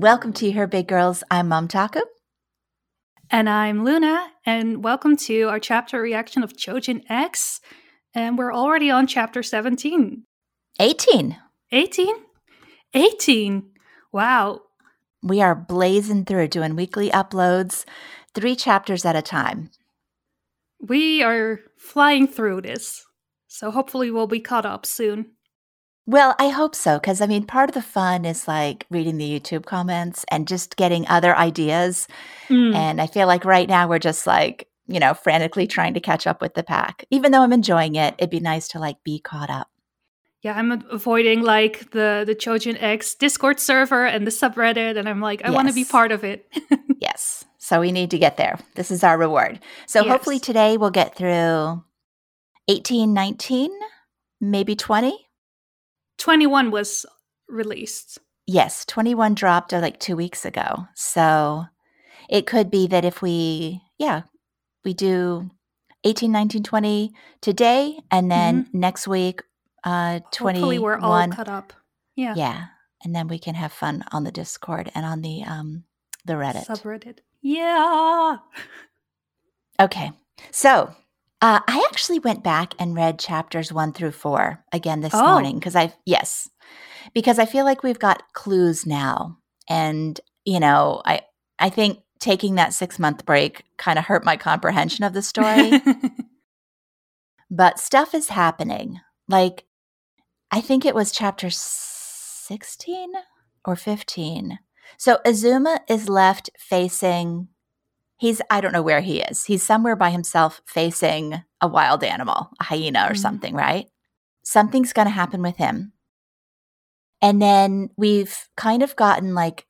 Welcome to Her Big Girls. I'm Mom Taku. And I'm Luna, and welcome to our chapter reaction of Chojin X. And we're already on chapter 17. 18. 18? 18. Wow. We are blazing through doing weekly uploads, three chapters at a time. We are flying through this. So hopefully we'll be caught up soon. Well, I hope so, because I mean, part of the fun is like reading the YouTube comments and just getting other ideas. Mm. And I feel like right now we're just like, you know, frantically trying to catch up with the pack. Even though I'm enjoying it, it'd be nice to like be caught up. Yeah, I'm avoiding like the the Chojin X Discord server and the subreddit, and I'm like, I yes. want to be part of it. yes. So we need to get there. This is our reward. So yes. hopefully today we'll get through 18, 19, maybe 20. 21 was released. Yes, 21 dropped uh, like two weeks ago. So it could be that if we, yeah, we do 18, 19, 20 today, and then mm-hmm. next week, uh, 21. Hopefully we're all cut up. Yeah. Yeah. And then we can have fun on the Discord and on the um the Reddit. Subreddit. Yeah. Okay. So uh, I actually went back and read chapters one through four again this oh. morning because I yes, because I feel like we've got clues now, and you know, I I think taking that six month break kind of hurt my comprehension of the story. but stuff is happening. Like, I think it was chapter sixteen or fifteen. So Azuma is left facing he's I don't know where he is. He's somewhere by himself facing a wild animal, a hyena or mm-hmm. something, right? Something's going to happen with him. And then we've kind of gotten like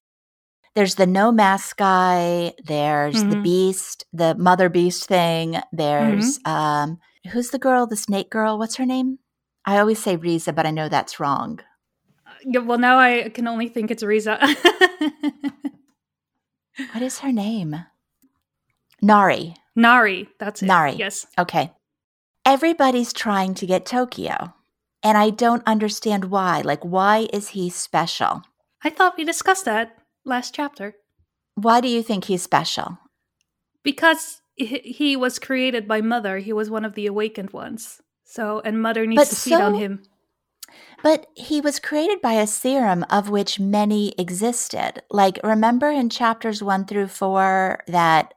there's the no mask guy, there's mm-hmm. the beast, the mother beast thing, there's mm-hmm. um who's the girl, the snake girl, what's her name? I always say Riza, but I know that's wrong. Yeah, well now I can only think it's Riza. what is her name? Nari. Nari, that's it. Nari. Yes. Okay. Everybody's trying to get Tokio. And I don't understand why. Like, why is he special? I thought we discussed that last chapter. Why do you think he's special? Because he was created by Mother. He was one of the awakened ones. So, and Mother needs but to feed so, on him. But he was created by a serum of which many existed. Like, remember in chapters one through four that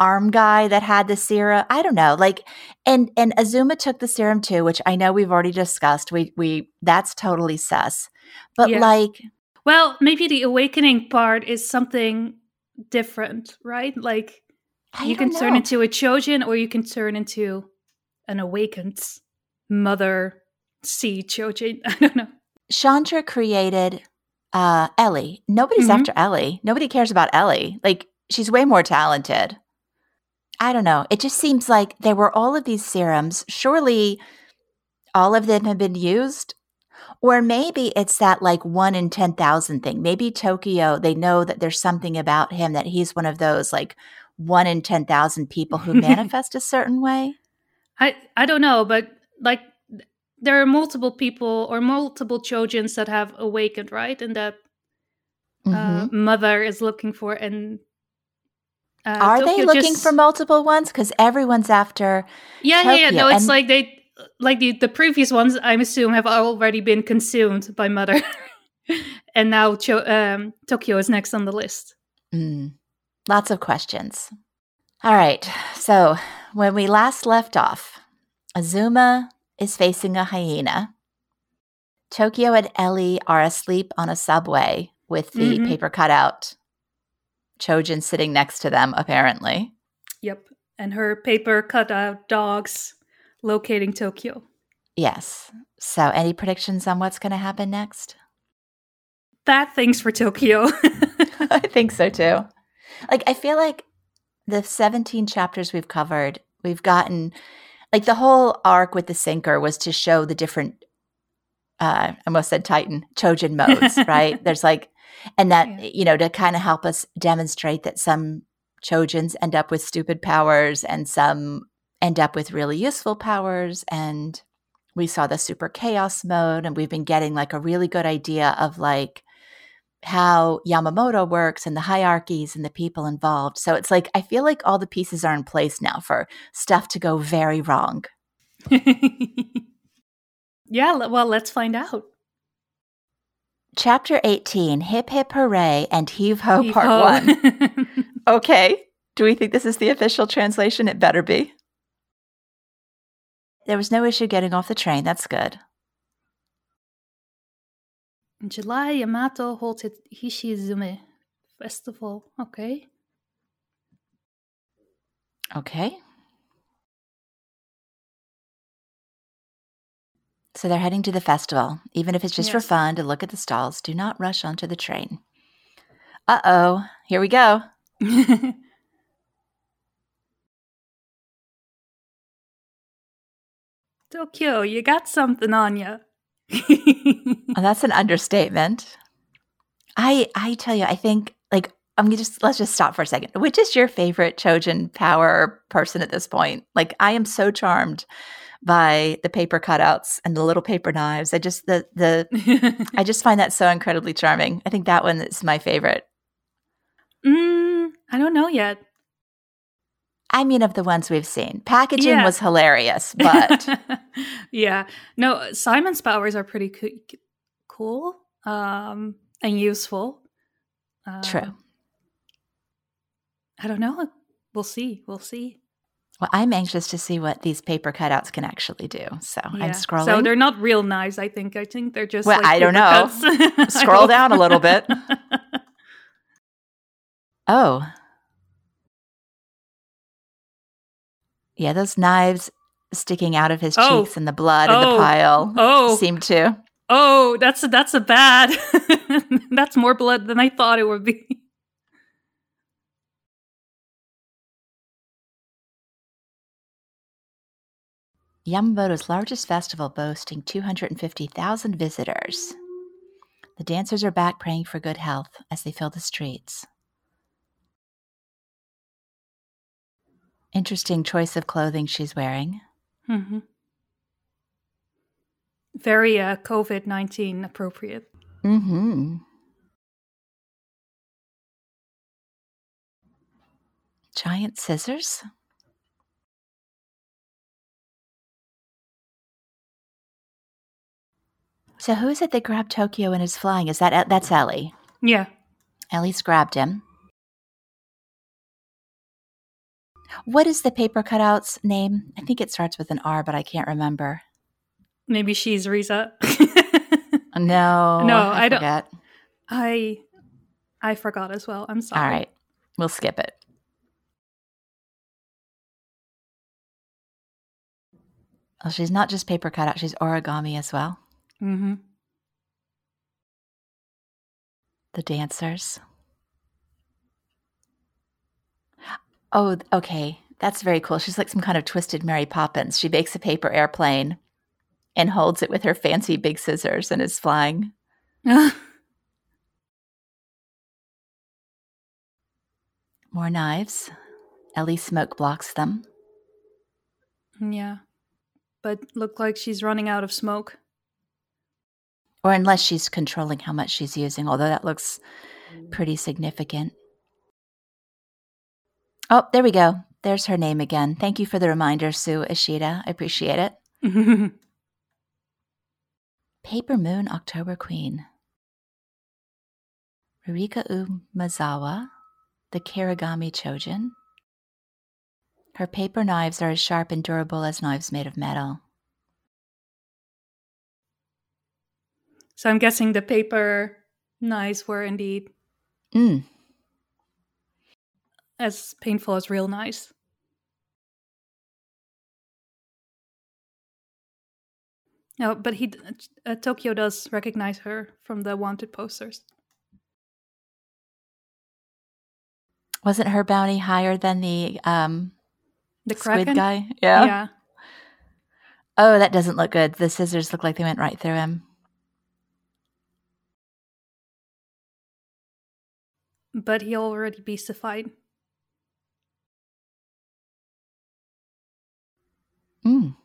arm guy that had the serum. I don't know. Like and and Azuma took the serum too, which I know we've already discussed. We we that's totally sus. But yeah. like well, maybe the awakening part is something different, right? Like I you can know. turn into a Chojin or you can turn into an awakened mother sea Chojin. I don't know. Chandra created uh Ellie. Nobody's mm-hmm. after Ellie. Nobody cares about Ellie. Like she's way more talented. I don't know. It just seems like there were all of these serums. Surely all of them have been used. Or maybe it's that like one in 10,000 thing. Maybe Tokio, they know that there's something about him that he's one of those like one in 10,000 people who manifest a certain way. I, I don't know, but like there are multiple people or multiple Chojins that have awakened, right? And that uh, mm-hmm. mother is looking for. And uh, Are Tokio they looking just... for multiple ones? Because everyone's after. Yeah, Tokio. yeah, no. It's and... like they, like the the previous ones. I assume have already been consumed by Mother, and now Cho- um, Tokio is next on the list. Mm. Lots of questions. All right, so when we last left off, Azuma is facing a hyena. Tokio and Ellie are asleep on a subway with the mm-hmm. paper cutout Chojin sitting next to them, apparently. Yep. And her paper cutout dogs locating Tokio. Yes. So, any predictions on what's going to happen next? Bad things for Tokio. I think so too. Like, I feel like the 17 chapters we've covered, we've gotten like the whole arc with the sinker was to show the different uh I almost said Titan Chojin modes, right? There's like and that yeah. you know to kind of help us demonstrate that some chojins end up with stupid powers and some end up with really useful powers and we saw the super chaos mode and we've been getting like a really good idea of like how Yamamoto works and the hierarchies and the people involved. So it's like I feel like all the pieces are in place now for stuff to go very wrong. yeah, well, let's find out. Chapter 18 Hip Hip Hooray and Heave Ho heave Part ho. 1. okay. Do we think this is the official translation? It better be. There was no issue getting off the train. That's good. In July, Yamato holds its Hishizume festival. Okay. Okay. So they're heading to the festival. Even if it's just yes. for fun to look at the stalls, do not rush onto the train. Uh oh, here we go. Tokio, you got something on you oh, that's an understatement. I I tell you, I think like I'm gonna just let's just stop for a second. Which is your favorite Chojin power person at this point? Like I am so charmed by the paper cutouts and the little paper knives. I just the the I just find that so incredibly charming. I think that one is my favorite. Mm, I don't know yet. I mean, of the ones we've seen, packaging yeah. was hilarious, but yeah, no, Simon's powers are pretty co- cool um, and useful. Uh, True. I don't know. We'll see. We'll see. Well, I'm anxious to see what these paper cutouts can actually do. So yeah. I'm scrolling. So they're not real knives. I think. I think they're just. Well, like I don't know. Scroll down a little bit. oh, Yeah, those knives sticking out of his oh. cheeks and the blood oh. and the pile oh. seemed to. Oh, that's a, that's a bad. that's more blood than I thought it would be. Yamamoto's largest festival boasting 250,000 visitors. The dancers are back praying for good health as they fill the streets. Interesting choice of clothing she's wearing. Mm-hmm. Very uh, COVID 19 appropriate. Mm-hmm. Giant scissors? So who is it that grabbed Tokio and is flying? Is that uh, that's Ellie? Yeah. Ellie's grabbed him. What is the paper cutout's name? I think it starts with an R, but I can't remember. Maybe she's Riza. no, no, I, I don't. Forget. I I forgot as well. I'm sorry. All right, we'll skip it. Well, she's not just paper cutout; she's origami as well. Mm-hmm. The dancers. Oh, okay. That's very cool. She's like some kind of twisted Mary Poppins. She makes a paper airplane and holds it with her fancy big scissors and is flying. More knives. Ellie smoke blocks them. Yeah. But look like she's running out of smoke. Or unless she's controlling how much she's using, although that looks mm-hmm. pretty significant. Oh, there we go. There's her name again. Thank you for the reminder, Sui Ishida. I appreciate it. Paper Moon October Queen. Rurika Umazawa, the Kirigami Chojin. Her paper knives are as sharp and durable as knives made of metal. So I'm guessing the paper knives were indeed mm as painful as real knives. No, but he uh, Tokio does recognize her from the wanted posters. Wasn't her bounty higher than the um the squid Kraken? guy? Yeah. Yeah. Oh, that doesn't look good. The scissors look like they went right through him. But he already beastified. Mm.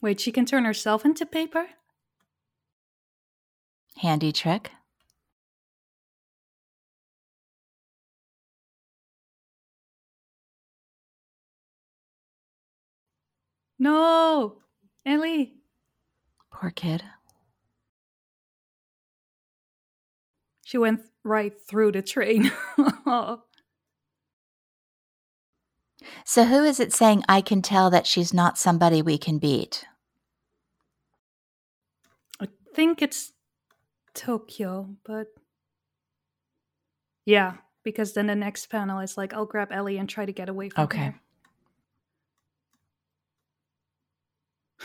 Wait, she can turn herself into paper? Handy trick. No, Ellie. Poor kid. She went right through the train. so, who is it saying, I can tell that she's not somebody we can beat? I think it's Tokio, but yeah, because then the next panel is like, I'll grab Ellie and try to get away from her. okay.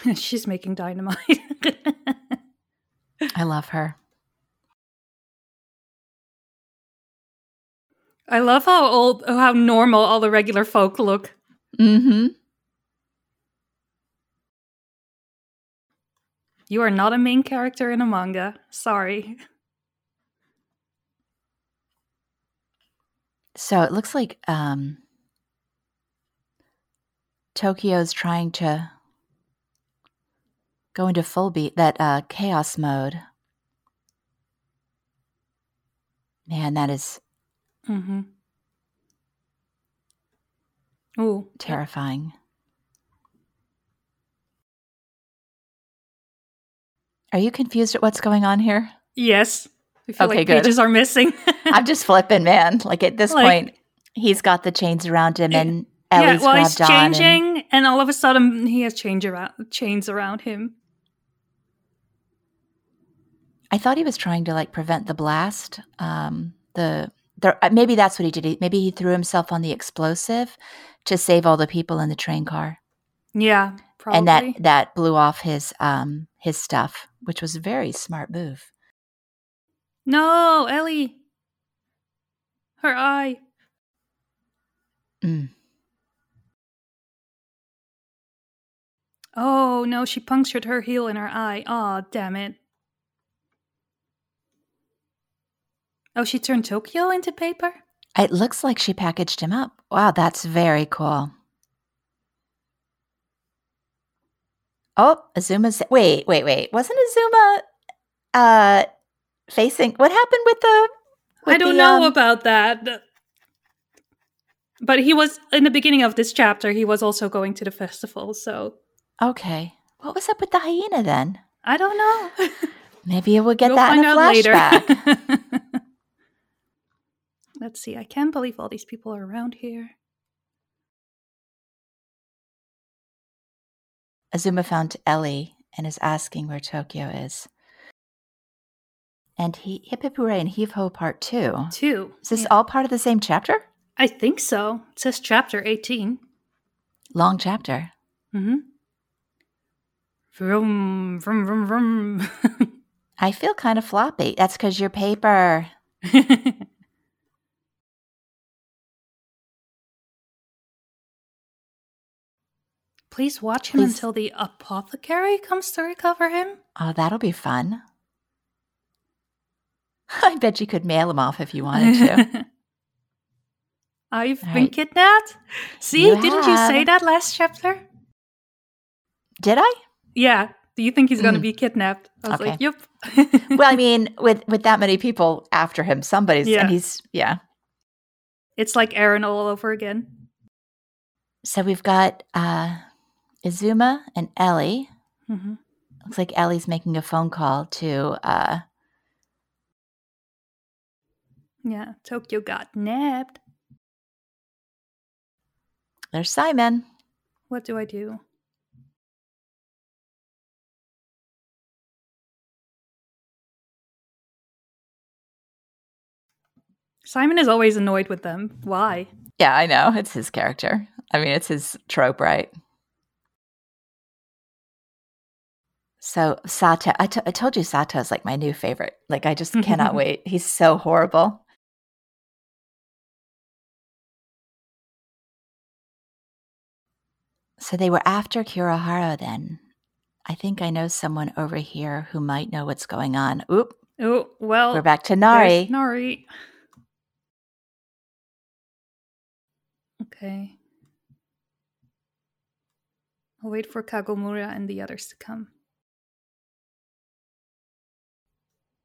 her. She's making dynamite. I love her. I love how old, how normal all the regular folk look. Mm-hmm. You are not a main character in a manga. Sorry. So it looks like um, Tokio's trying to go into full beat that uh, chaos mode. Man, that is mm-hmm. Ooh, terrifying. Are you confused at what's going on here? Yes. I feel okay, like good. pages are missing. I'm just flipping, man. Like at this like, point, he's got the chains around him, and Ellie's yeah, well, he's changing, and, and, all of a sudden he has change around, chains around him. I thought he was trying to like prevent the blast. Um, the, the maybe that's what he did. Maybe he threw himself on the explosive to save all the people in the train car. Yeah, probably. And that that blew off his um his stuff, which was a very smart move. No, Ellie. Her eye. Mm. Oh no, she punctured her heel in her eye. Oh, damn it. Oh, she turned Tokio into paper? It looks like she packaged him up. Wow, that's very cool. Oh, Azuma's. Wait, wait, wait. Wasn't Azuma uh, facing. What happened with the. With I don't the, know um... about that. But he was. In the beginning of this chapter, he was also going to the festival, so. Okay. What was up with the hyena then? I don't know. Maybe we'll get we'll that in a flashback. Let's see. I can't believe all these people are around here. Azuma found Ellie and is asking where Tokio is. And he hip hip hooray and heave ho part two. Two. Is this yeah. all part of the same chapter? I think so. It says chapter 18. Long chapter. Mm-hmm. Vroom, vroom, vroom, vroom. I feel kind of floppy. That's because your paper. Please watch him Please. until the apothecary comes to recover him. Oh, that'll be fun. I bet you could mail him off if you wanted to. I've All been right. kidnapped. See, you didn't have. you say that last chapter? Did I? Yeah. Do you think he's going to mm. be kidnapped? I was okay. like, "Yep." well, I mean, with with that many people after him, somebody's yeah. and he's yeah. It's like Eren all over again. So we've got uh Azuma and Ellie. Mm-hmm. Looks like Ellie's making a phone call to. uh Yeah, Tokio got nabbed. There's Simon. What do I do? Simon is always annoyed with them. Why? Yeah, I know. It's his character. I mean, it's his trope, right? So Sato, I, t- I told you Sato is like my new favorite. Like I just cannot wait. He's so horrible. So they were after Kurohara then. I think I know someone over here who might know what's going on. Oop. Oh, well. We're back to Nari. Nari. Okay. I'll wait for Kagomura and the others to come.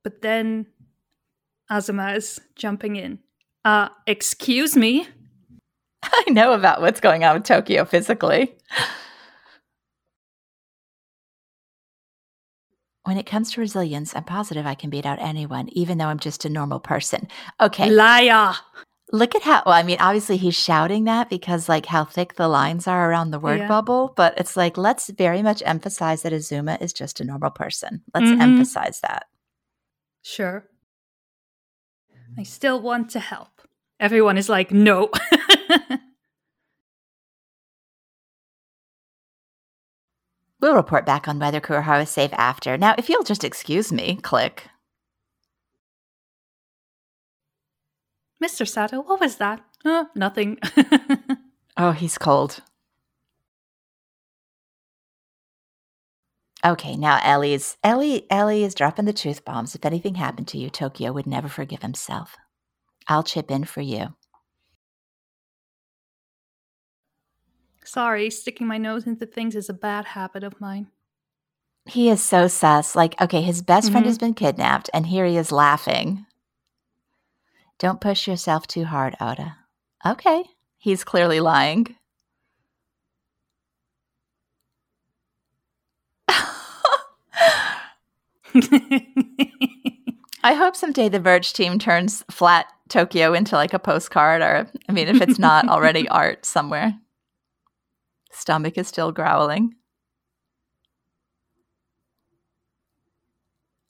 But then Azuma is jumping in. Uh, excuse me. I know about what's going on with Tokio physically. When it comes to resilience, I'm positive I can beat out anyone, even though I'm just a normal person. Okay. Liar. Look at how, well, I mean, obviously he's shouting that because, like, how thick the lines are around the word yeah. bubble, but it's like, let's very much emphasize that Azuma is just a normal person. Let's mm-hmm. emphasize that. Sure. I still want to help. Everyone is like, no. we'll report back on whether Kurohara is safe after. Now, if you'll just excuse me, click. Mr. Sato, what was that? Uh, nothing. oh, he's cold. Okay, now Ellie's Ellie Ellie is dropping the truth bombs. If anything happened to you, Tokio would never forgive himself. I'll chip in for you. Sorry, sticking my nose into things is a bad habit of mine. He is so sus. Like, okay, his best mm-hmm. friend has been kidnapped, and here he is laughing. Don't push yourself too hard, Oda. Okay, he's clearly lying. I hope someday the Verge team turns flat Tokio into like a postcard, or I mean, if it's not already art somewhere. Stomach is still growling.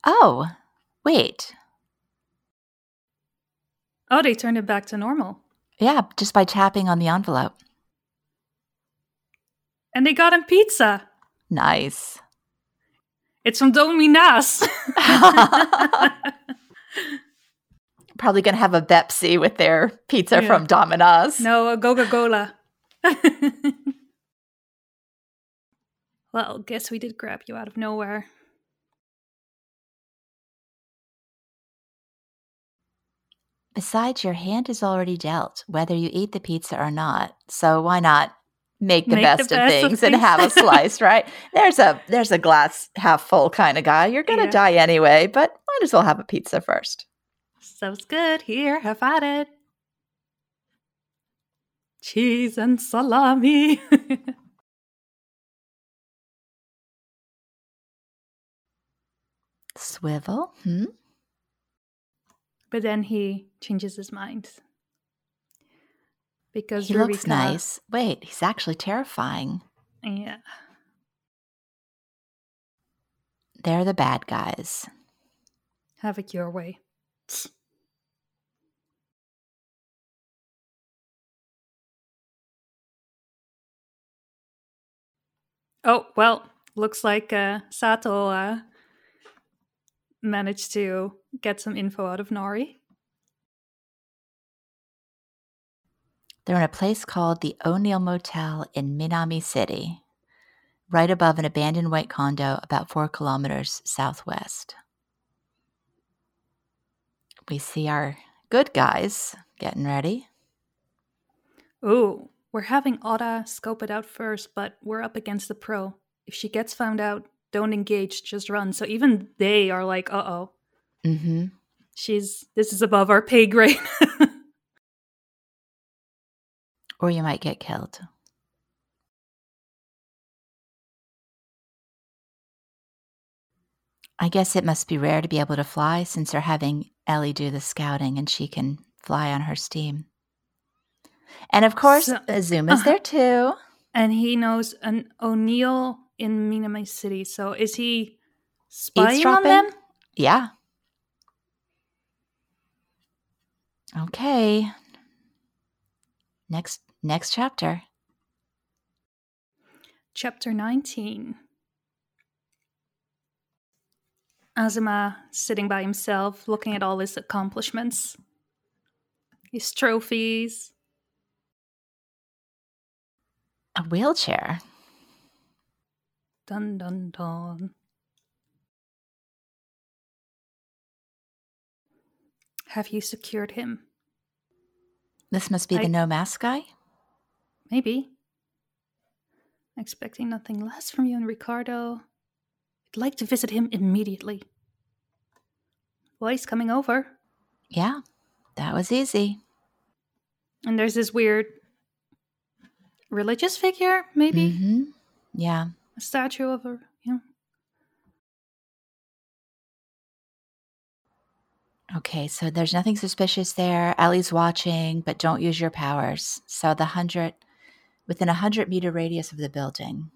Oh, wait. Oh, they turned it back to normal. Yeah, just by tapping on the envelope. And they got him pizza. Nice. It's from Dominas. Probably going to have a Pepsi with their pizza yeah. from Domino's. No, a Coca Cola. well, guess we did grab you out of nowhere. Besides, your hand is already dealt, whether you eat the pizza or not. So why not make the, make best, the of things of and have a slice, right? There's a there's a glass half full kind of guy. You're gonna yeah. die anyway, but might as well have a pizza first. Sounds good. Here, have at it. Cheese and salami. Swivel? Hmm? But then he changes his mind because he looks nice. Wait, he's actually terrifying. Yeah. They're the bad guys. Have it your way. Oh, well, looks like uh, Sato uh, managed to get some info out of Nari. They're in a place called the O'Neill Motel in Minami City, right above an abandoned white condo about four kilometers southwest. We see our good guys getting ready. Ooh, we're having Oda scope it out first, but we're up against the pro. If she gets found out, don't engage, just run. So even they are like, uh oh. Mm-hmm. She's this is above our pay grade. or you might get killed. I guess it must be rare to be able to fly since they're having Ellie do the scouting and she can fly on her steam. And of course, so, is uh, there too. And he knows an O'Neill in Minami City. So is he spying on them? Yeah. Okay. Next next chapter. Chapter 19. Azuma sitting by himself, looking at all his accomplishments, his trophies. A wheelchair. Dun dun dun. Have you secured him? This must be I, the no mask guy? Maybe. Expecting nothing less from you and Ricardo. I'd like to visit him immediately. Well, he's coming over. Yeah, that was easy. And there's this weird religious figure, maybe? Mm-hmm. Yeah. A statue of her, yeah. Okay, so there's nothing suspicious there. Ellie's watching, but don't use your powers. So the hundred, within a hundred meter radius of the building.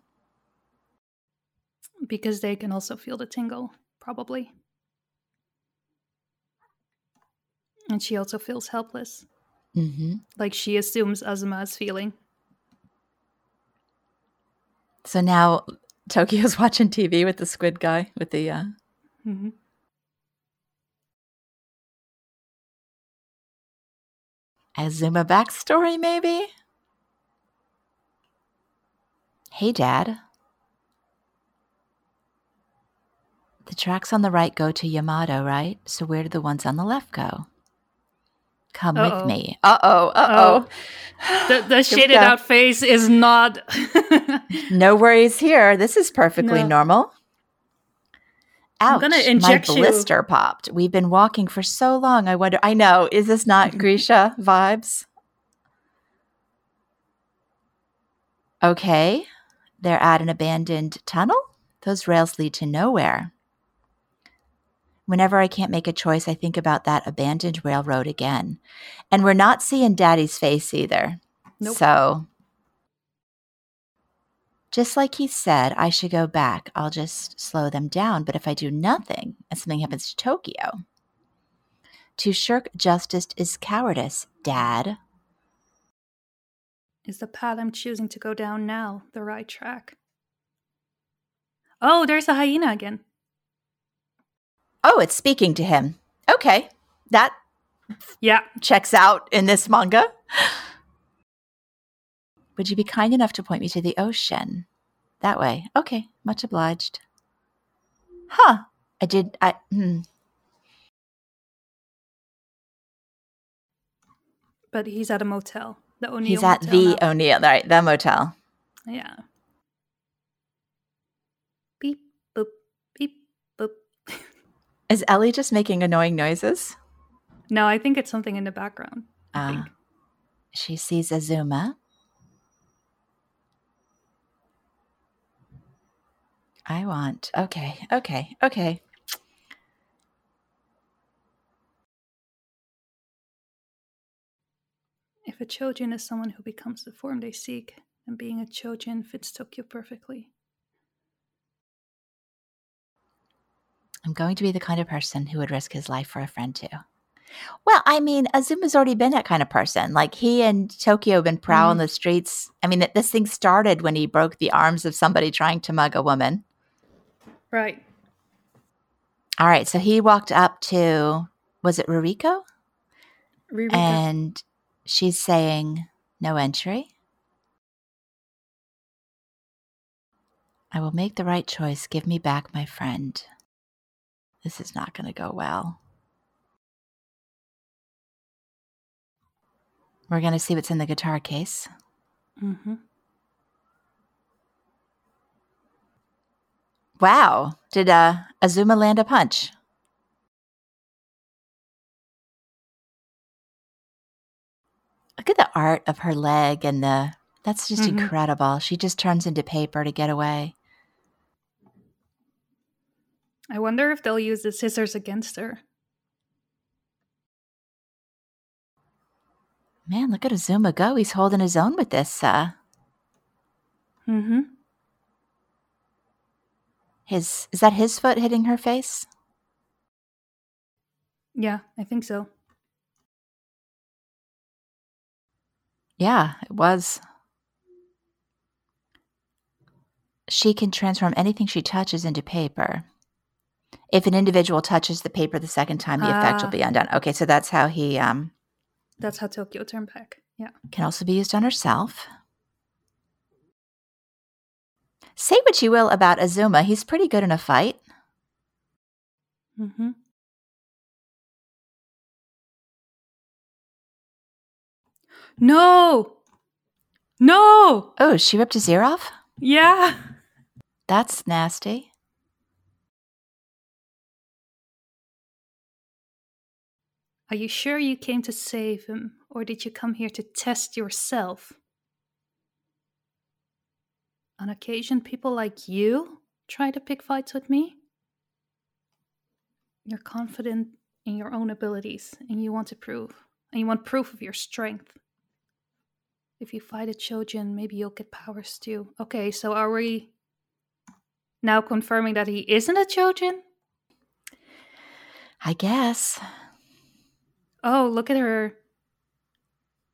Because they can also feel the tingle, probably. And she also feels helpless. Mm-hmm. Like she assumes Azuma is feeling. So now Tokio's watching TV with the squid guy with the uh mm-hmm. Azuma backstory, maybe? Hey, Dad. The tracks on the right go to Yamato, right? So where do the ones on the left go? Come Uh-oh. with me. Uh oh. Uh oh. The, the shaded out face is not. no worries here. This is perfectly no. normal. Ouch, I'm gonna inject my blister you. popped. We've been walking for so long. I wonder. I know. Is this not Grisha vibes? Okay, they're at an abandoned tunnel. Those rails lead to nowhere. Whenever I can't make a choice, I think about that abandoned railroad again. And we're not seeing Daddy's face either. Nope. So just like he said, I should go back. I'll just slow them down. But if I do nothing and something happens to Tokio, to shirk justice is cowardice, Dad. Is the path I'm choosing to go down now the right track? Oh, there's a hyena again. Oh, it's speaking to him. Okay. That yeah checks out in this manga. Would you be kind enough to point me to the ocean? That way. Okay, much obliged. Huh. I did. I. Hmm. But he's at a motel. The O'Neill. He's at the now. O'Neill, right? The motel. Yeah. Beep boop beep boop. Is Ellie just making annoying noises? No, I think it's something in the background. Uh, she sees Azuma. I want. Okay, okay, okay. If a Chojin is someone who becomes the form they seek, then being a Chojin fits Tokio perfectly. I'm going to be the kind of person who would risk his life for a friend too. Well, I mean, Azuma's already been that kind of person. Like he and Tokio have been prowling mm-hmm. the streets. I mean, this thing started when he broke the arms of somebody trying to mug a woman. Right. All right. So he walked up to, was it Ruriko? Ruriko. And she's saying, no entry. I will make the right choice. Give me back my friend. This is not going to go well. We're going to see what's in the guitar case. Mm-hmm. Wow. Did uh, Azuma land a punch? Look at the art of her leg and the. That's just mm-hmm. incredible. She just turns into paper to get away. I wonder if they'll use the scissors against her. Man, look at Azuma go. He's holding his own with this. Uh... Mm-hmm. His is that his foot hitting her face? Yeah, I think so. Yeah, it was. She can transform anything she touches into paper. If an individual touches the paper the second time, the uh, effect will ah. be undone. Okay, so that's how he um That's how Tokio turned back. Yeah. Can also be used on herself. Say what you will about Azuma, he's pretty good in a fight. Mm-hmm. No! No! Oh, she ripped his ear off? Yeah. That's nasty. Are you sure you came to save him, or did you come here to test yourself? On occasion, people like you try to pick fights with me. You're confident in your own abilities, and you want to prove, and you want proof of your strength. If you fight a Chojin, maybe you'll get powers too. Okay, so are we now confirming that he isn't a Chojin? I guess. Oh, look at her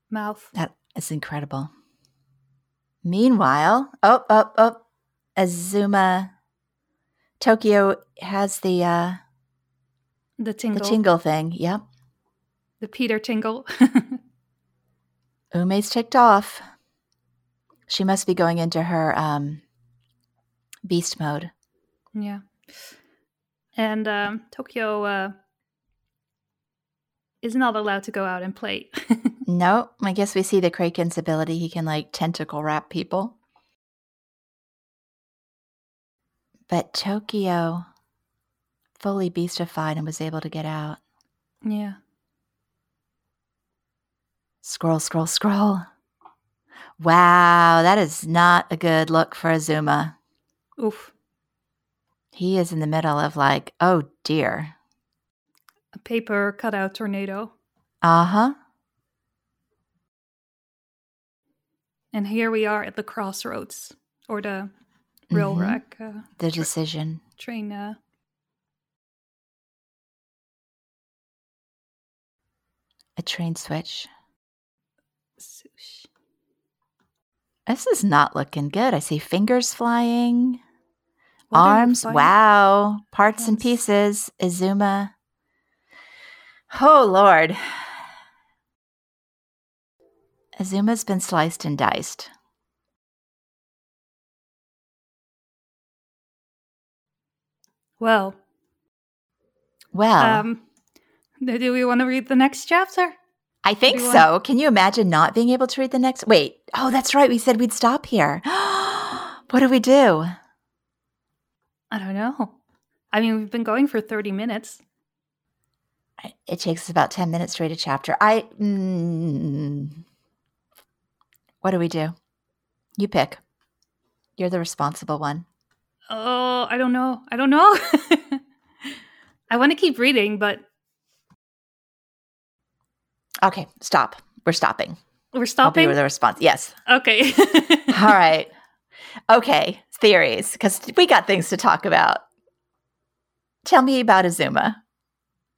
mouth. That is incredible. Meanwhile, oh, oh, oh, Azuma, Tokio has the uh, the tingle, the tingle thing. Yep, the Peter tingle. Ume's ticked off. She must be going into her um, beast mode. Yeah. And um, Tokio uh, is not allowed to go out and play. no, I guess we see the Kraken's ability. He can like tentacle wrap people. But Tokio fully beastified and was able to get out. Yeah. Scroll, scroll, scroll. Wow, that is not a good look for Azuma. Oof. He is in the middle of like, oh dear. A paper cutout tornado. Uh huh. And here we are at the crossroads or the rail mm-hmm. wreck. Uh, the decision. Train. Uh, a train switch. This is not looking good. I see fingers flying, what arms. Wow. Parts yes. and pieces. Azuma. Oh, Lord. Azuma's been sliced and diced. Well. Well. Um, do we want to read the next chapter? I think so. Can you imagine not being able to read the next? Wait. Oh, that's right. We said we'd stop here. what do we do? I don't know. I mean, we've been going for 30 minutes. It takes us about 10 minutes to read a chapter. I. Mm, what do we do? You pick. You're the responsible one. Oh, I don't know. I don't know. I want to keep reading, but Okay, stop. We're stopping. We're stopping. With the response. Yes. Okay. All right. Okay. Theories, because we got things to talk about. Tell me about Azuma.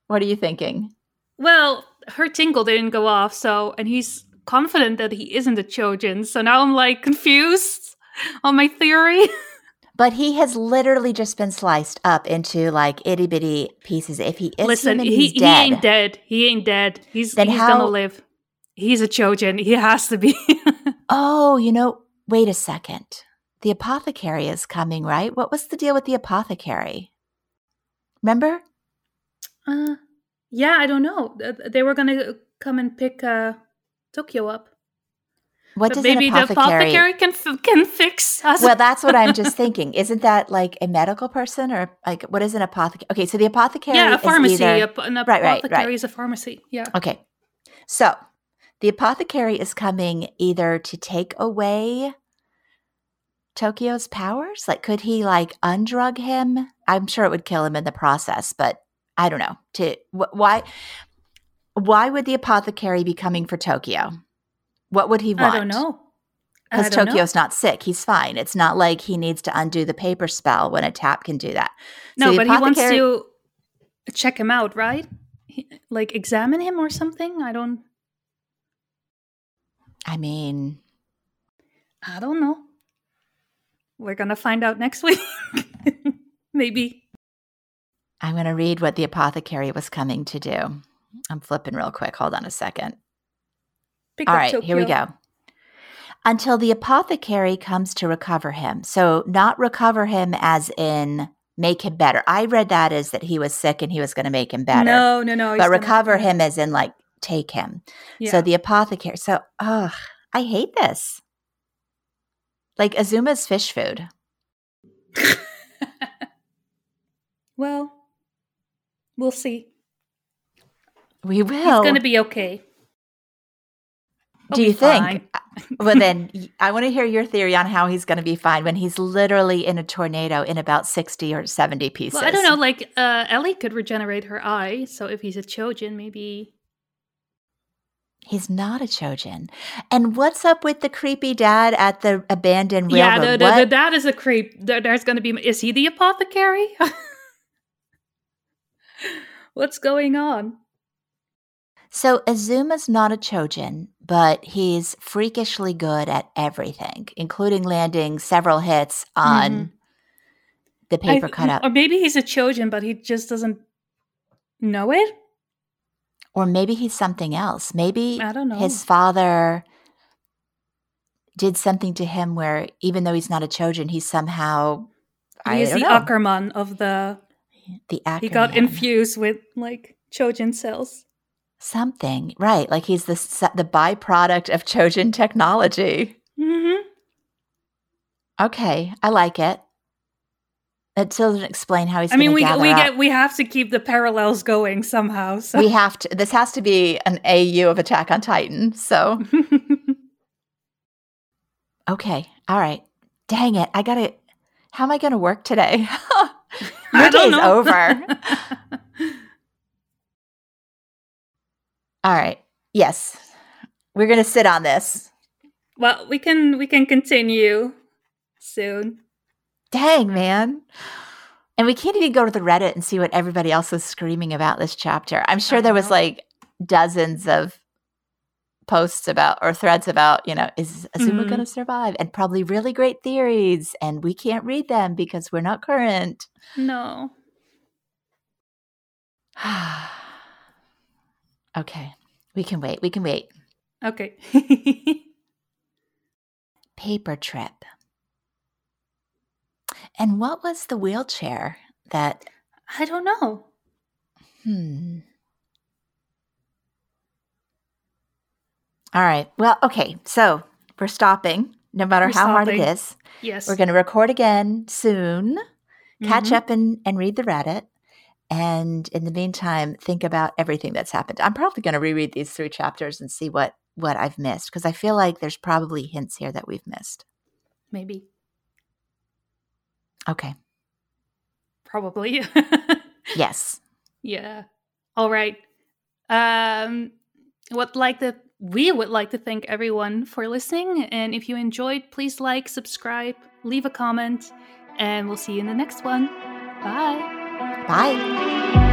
What are you thinking? Well, her tingle didn't go off, so and he's confident that he isn't a Chojin. So now I'm like confused on my theory. But he has literally just been sliced up into like itty bitty pieces. If he is listen, he, he ain't dead. He ain't dead. He's then he's how, gonna live. He's a Chojin. He has to be. oh, you know. Wait a second. The apothecary is coming, right? What was the deal with the apothecary? Remember? Uh, yeah, I don't know. They were gonna come and pick uh, Tokio up. What does maybe the apothecary can f- can fix us? Well, that's what I'm just thinking. Isn't that like a medical person or like what is an apothecary? Okay, so the apothecary, yeah, a pharmacy. Either, a, an apothecary right, right, right. is a pharmacy. Yeah. Okay, so the apothecary is coming either to take away Tokio's powers. Like, could he like undrug him? I'm sure it would kill him in the process, but I don't know. To wh- why? Why would the apothecary be coming for Tokio? What would he want? I don't know. Because Tokio's know. not sick. He's fine. It's not like he needs to undo the paper spell when a tap can do that. So no, but he wants to check him out, right? He, like examine him or something? I don't. I mean, I don't know. We're going to find out next week. Maybe. I'm going to read what the apothecary was coming to do. I'm flipping real quick. Hold on a second. Pick All right, Tokio. here we go. Until the apothecary comes to recover him. So, not recover him as in make him better. I read that as that he was sick and he was going to make him better. No, no, no. But recover gonna... him as in like take him. Yeah. So, the apothecary. So, ugh, I hate this. Like Azuma's fish food. well, we'll see. We will. He's going to be okay. He'll Do you think? well, then I want to hear your theory on how he's going to be fine when he's literally in a tornado in about 60 or 70 pieces. Well, I don't know. Like, uh, Ellie could regenerate her eye. So if he's a Chojin, maybe. He's not a Chojin. And what's up with the creepy dad at the abandoned railroad? Yeah, the, the, the dad is a creep. There's going to be. Is he the apothecary? What's going on? So Azuma's not a Chojin, but he's freakishly good at everything, including landing several hits on mm-hmm. the paper I, cutout. Or maybe he's a Chojin, but he just doesn't know it. Or maybe he's something else. Maybe I don't know. his father did something to him where even though he's not a Chojin, he's somehow he is the know. Ackerman of the the Ackerman. He got infused with like Chojin cells. Something, right? Like he's the the byproduct of Chojin technology. Mm-hmm. Okay, I like it. It still doesn't explain how he's. I mean, we we get we have to keep the parallels going somehow. So. We have to. This has to be an AU of Attack on Titan. So. okay. All right. Dang it! I gotta. How am I going to work today? Your day's over. All right. Yes. We're going to sit on this. Well, we can we can continue soon. Dang, man. And we can't even go to the Reddit and see what everybody else is screaming about this chapter. I'm sure there was like dozens of posts about or threads about, you know, is Azuma mm-hmm. going to survive? And probably really great theories. And we can't read them because we're not current. No. okay. We can wait. We can wait. Okay. Paper trip. And what was the wheelchair that? I don't know. Hmm. All right. Well, okay. So we're stopping, no matter we're how stopping. hard it is. Yes. We're going to record again soon, catch mm-hmm. up and, and read the Reddit. And in the meantime, think about everything that's happened. I'm probably going to reread these three chapters and see what what I've missed because I feel like there's probably hints here that we've missed. Maybe. Okay. Probably. yes. Yeah. All right. Um what like the we would like to thank everyone for listening. And if you enjoyed, please like, subscribe, leave a comment, and we'll see you in the next one. Bye. Bye.